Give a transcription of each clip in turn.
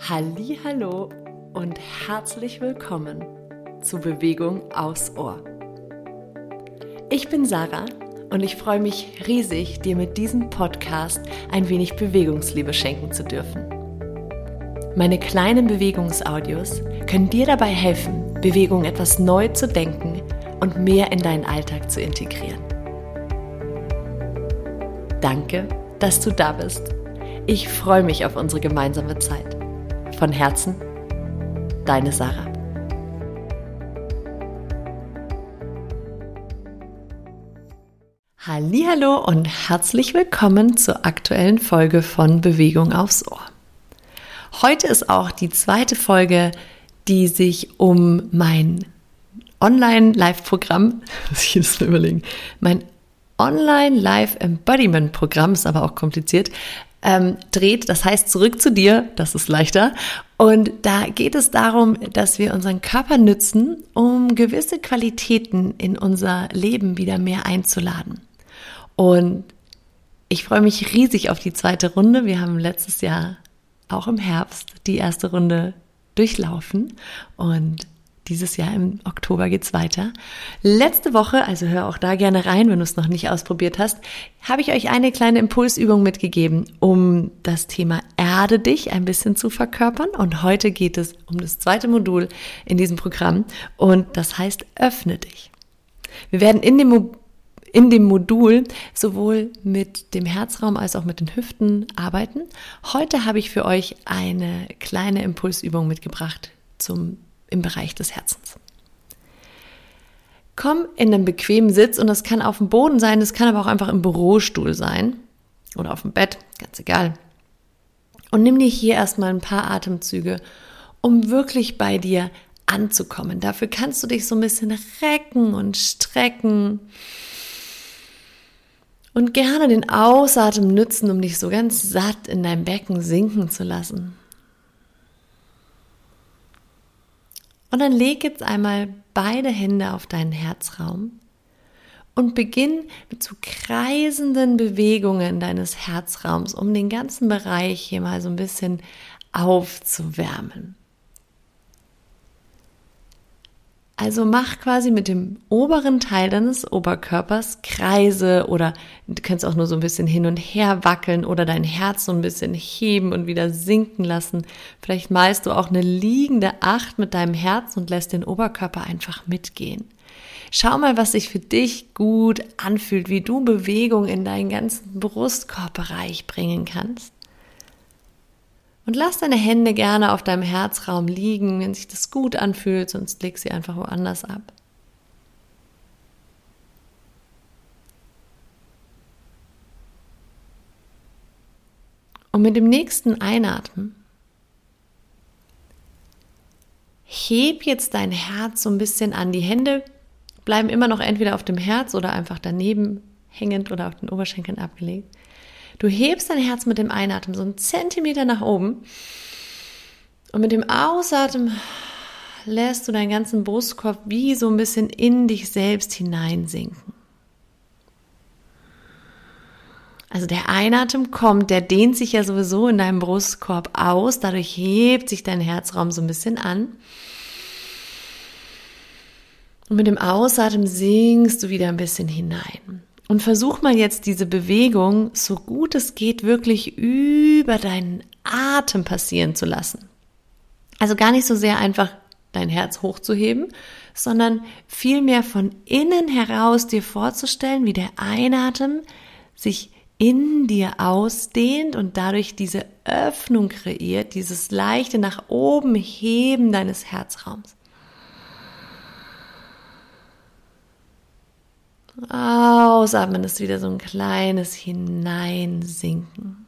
Hallo und herzlich willkommen zu Bewegung aus Ohr. Ich bin Sarah und ich freue mich riesig, dir mit diesem Podcast ein wenig Bewegungsliebe schenken zu dürfen. Meine kleinen Bewegungsaudios können dir dabei helfen, Bewegung etwas neu zu denken und mehr in deinen Alltag zu integrieren. Danke, dass du da bist. Ich freue mich auf unsere gemeinsame Zeit. Von Herzen, deine Sarah. Hallo und herzlich willkommen zur aktuellen Folge von Bewegung aufs Ohr. Heute ist auch die zweite Folge, die sich um mein Online-Live-Programm, ich jetzt überlegen, mein Online-Live-Embodiment-Programm, ist aber auch kompliziert, ähm, dreht. Das heißt, zurück zu dir, das ist leichter. Und da geht es darum, dass wir unseren Körper nützen, um gewisse Qualitäten in unser Leben wieder mehr einzuladen. Und ich freue mich riesig auf die zweite Runde. Wir haben letztes Jahr auch im Herbst die erste Runde durchlaufen und dieses Jahr im Oktober geht's weiter. Letzte Woche, also hör auch da gerne rein, wenn du es noch nicht ausprobiert hast, habe ich euch eine kleine Impulsübung mitgegeben, um das Thema Erde dich ein bisschen zu verkörpern. Und heute geht es um das zweite Modul in diesem Programm und das heißt Öffne dich. Wir werden in dem in dem Modul sowohl mit dem Herzraum als auch mit den Hüften arbeiten. Heute habe ich für euch eine kleine Impulsübung mitgebracht zum im Bereich des Herzens. Komm in einen bequemen Sitz und das kann auf dem Boden sein, das kann aber auch einfach im Bürostuhl sein oder auf dem Bett, ganz egal. Und nimm dir hier erstmal ein paar Atemzüge, um wirklich bei dir anzukommen. Dafür kannst du dich so ein bisschen recken und strecken und gerne den Ausatmen nützen, um dich so ganz satt in dein Becken sinken zu lassen. Und dann leg jetzt einmal beide Hände auf deinen Herzraum und beginn mit so kreisenden Bewegungen deines Herzraums, um den ganzen Bereich hier mal so ein bisschen aufzuwärmen. Also mach quasi mit dem oberen Teil deines Oberkörpers Kreise oder du kannst auch nur so ein bisschen hin und her wackeln oder dein Herz so ein bisschen heben und wieder sinken lassen. Vielleicht malst du auch eine liegende Acht mit deinem Herz und lässt den Oberkörper einfach mitgehen. Schau mal, was sich für dich gut anfühlt, wie du Bewegung in deinen ganzen Brustkorbbereich bringen kannst. Und lass deine Hände gerne auf deinem Herzraum liegen, wenn sich das gut anfühlt, sonst leg sie einfach woanders ab. Und mit dem nächsten Einatmen heb jetzt dein Herz so ein bisschen an. Die Hände bleiben immer noch entweder auf dem Herz oder einfach daneben hängend oder auf den Oberschenkeln abgelegt. Du hebst dein Herz mit dem Einatmen so einen Zentimeter nach oben und mit dem Ausatmen lässt du deinen ganzen Brustkorb wie so ein bisschen in dich selbst hineinsinken. Also der Einatmen kommt, der dehnt sich ja sowieso in deinem Brustkorb aus, dadurch hebt sich dein Herzraum so ein bisschen an. Und mit dem Ausatmen sinkst du wieder ein bisschen hinein. Und versuch mal jetzt diese Bewegung, so gut es geht, wirklich über deinen Atem passieren zu lassen. Also gar nicht so sehr einfach dein Herz hochzuheben, sondern vielmehr von innen heraus dir vorzustellen, wie der Einatmen sich in dir ausdehnt und dadurch diese Öffnung kreiert, dieses leichte nach oben heben deines Herzraums. Ausatmen ist wieder so ein kleines Hineinsinken.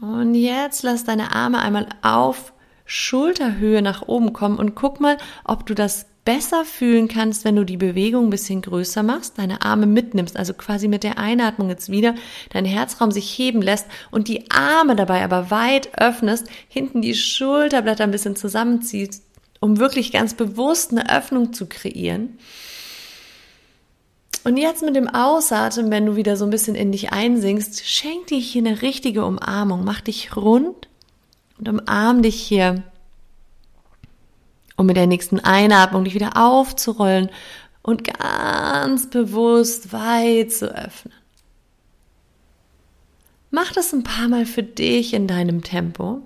Und jetzt lass deine Arme einmal auf Schulterhöhe nach oben kommen und guck mal, ob du das besser fühlen kannst, wenn du die Bewegung ein bisschen größer machst, deine Arme mitnimmst, also quasi mit der Einatmung jetzt wieder dein Herzraum sich heben lässt und die Arme dabei aber weit öffnest, hinten die Schulterblätter ein bisschen zusammenziehst, um wirklich ganz bewusst eine Öffnung zu kreieren. Und jetzt mit dem Ausatmen, wenn du wieder so ein bisschen in dich einsinkst, schenk dir hier eine richtige Umarmung. Mach dich rund und umarm dich hier. Um mit der nächsten Einatmung dich wieder aufzurollen und ganz bewusst weit zu öffnen. Mach das ein paar Mal für dich in deinem Tempo.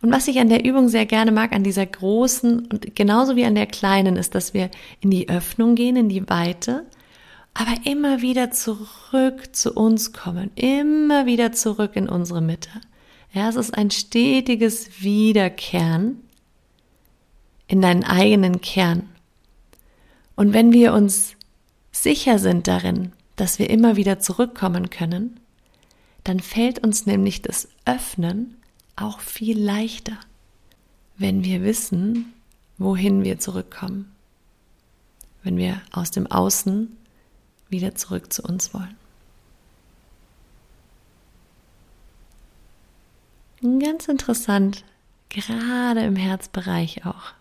Und was ich an der Übung sehr gerne mag, an dieser großen und genauso wie an der kleinen, ist, dass wir in die Öffnung gehen, in die Weite, aber immer wieder zurück zu uns kommen, immer wieder zurück in unsere Mitte. Ja, es ist ein stetiges Wiederkehren in deinen eigenen Kern. Und wenn wir uns sicher sind darin, dass wir immer wieder zurückkommen können, dann fällt uns nämlich das Öffnen auch viel leichter, wenn wir wissen, wohin wir zurückkommen, wenn wir aus dem Außen wieder zurück zu uns wollen. Ganz interessant, gerade im Herzbereich auch,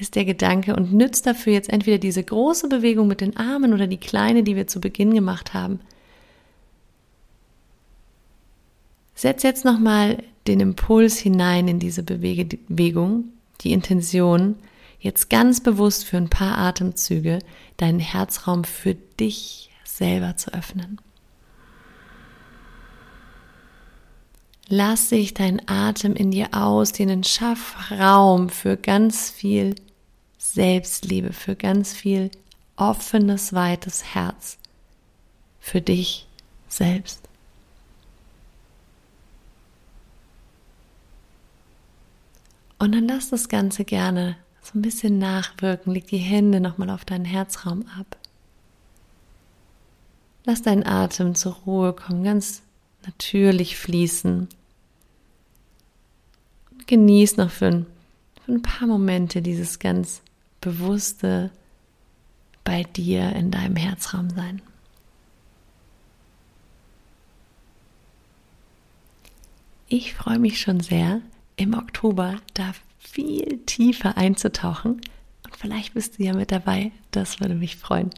ist der Gedanke und nützt dafür jetzt entweder diese große Bewegung mit den Armen oder die kleine, die wir zu Beginn gemacht haben, Setz jetzt nochmal den Impuls hinein in diese Bewegung, die Intention, jetzt ganz bewusst für ein paar Atemzüge deinen Herzraum für dich selber zu öffnen. Lass sich dein Atem in dir ausdehnen, schaff Raum für ganz viel Selbstliebe, für ganz viel offenes, weites Herz, für dich selbst. Und dann lass das Ganze gerne so ein bisschen nachwirken. Leg die Hände nochmal auf deinen Herzraum ab. Lass deinen Atem zur Ruhe kommen, ganz natürlich fließen. Und genieß noch für ein, für ein paar Momente dieses ganz bewusste bei dir in deinem Herzraum sein. Ich freue mich schon sehr, im Oktober da viel tiefer einzutauchen. Und vielleicht bist du ja mit dabei. Das würde mich freuen.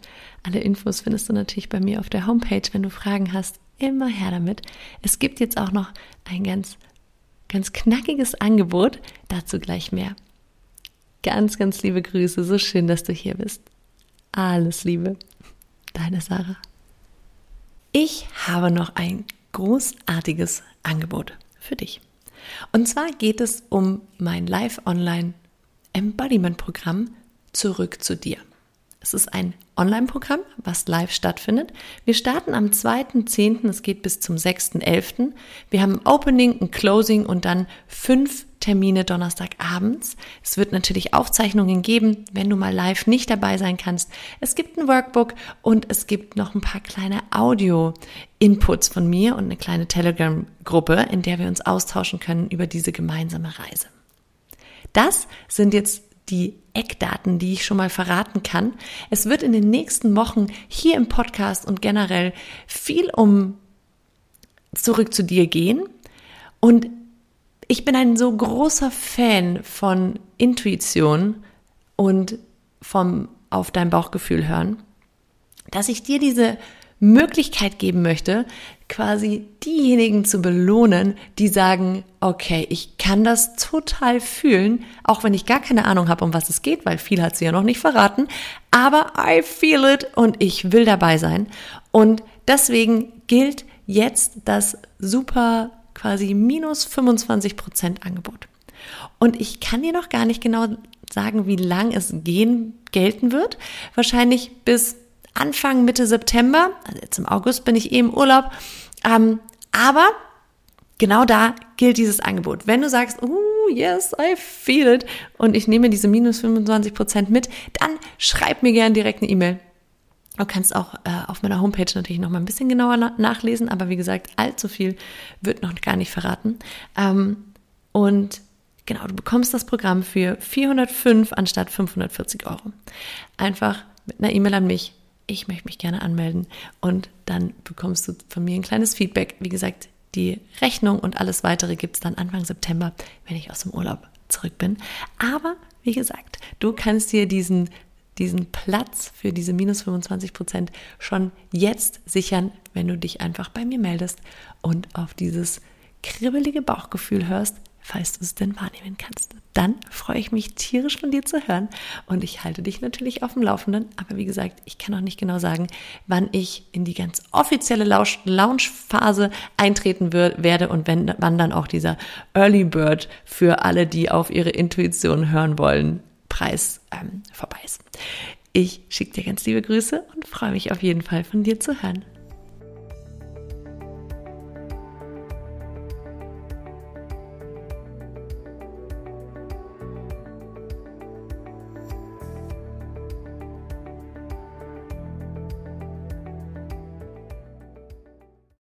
Alle Infos findest du natürlich bei mir auf der Homepage. Wenn du Fragen hast, immer her damit. Es gibt jetzt auch noch ein ganz, ganz knackiges Angebot. Dazu gleich mehr. Ganz, ganz liebe Grüße. So schön, dass du hier bist. Alles Liebe. Deine Sarah. Ich habe noch ein großartiges Angebot für dich. Und zwar geht es um mein Live-Online Embodiment-Programm Zurück zu dir. Es ist ein Online-Programm, was live stattfindet. Wir starten am 2.10., es geht bis zum 6.11. Wir haben ein Opening, ein Closing und dann fünf Termine Donnerstagabends. Es wird natürlich Aufzeichnungen geben, wenn du mal live nicht dabei sein kannst. Es gibt ein Workbook und es gibt noch ein paar kleine Audio-Inputs von mir und eine kleine Telegram-Gruppe, in der wir uns austauschen können über diese gemeinsame Reise. Das sind jetzt die Eckdaten, die ich schon mal verraten kann. Es wird in den nächsten Wochen hier im Podcast und generell viel um zurück zu dir gehen. Und ich bin ein so großer Fan von Intuition und vom auf dein Bauchgefühl hören, dass ich dir diese Möglichkeit geben möchte, quasi diejenigen zu belohnen, die sagen, okay, ich kann das total fühlen, auch wenn ich gar keine Ahnung habe, um was es geht, weil viel hat sie ja noch nicht verraten, aber I feel it und ich will dabei sein. Und deswegen gilt jetzt das super quasi minus 25 Prozent Angebot. Und ich kann dir noch gar nicht genau sagen, wie lang es gehen, gelten wird. Wahrscheinlich bis Anfang, Mitte September, also jetzt im August bin ich eh im Urlaub, ähm, aber genau da gilt dieses Angebot. Wenn du sagst, oh yes, I feel it und ich nehme diese minus 25 Prozent mit, dann schreib mir gerne direkt eine E-Mail. Du kannst auch äh, auf meiner Homepage natürlich noch mal ein bisschen genauer na nachlesen, aber wie gesagt, allzu viel wird noch gar nicht verraten. Ähm, und genau, du bekommst das Programm für 405 anstatt 540 Euro. Einfach mit einer E-Mail an mich ich möchte mich gerne anmelden und dann bekommst du von mir ein kleines Feedback. Wie gesagt, die Rechnung und alles weitere gibt es dann Anfang September, wenn ich aus dem Urlaub zurück bin. Aber wie gesagt, du kannst dir diesen diesen Platz für diese minus 25 Prozent schon jetzt sichern, wenn du dich einfach bei mir meldest und auf dieses kribbelige Bauchgefühl hörst, falls du es denn wahrnehmen kannst. Dann freue ich mich tierisch von dir zu hören und ich halte dich natürlich auf dem Laufenden. Aber wie gesagt, ich kann auch nicht genau sagen, wann ich in die ganz offizielle Launch-Phase eintreten werde und wenn, wann dann auch dieser Early Bird für alle, die auf ihre Intuition hören wollen, Preis ähm, vorbei ist. Ich schicke dir ganz liebe Grüße und freue mich auf jeden Fall von dir zu hören.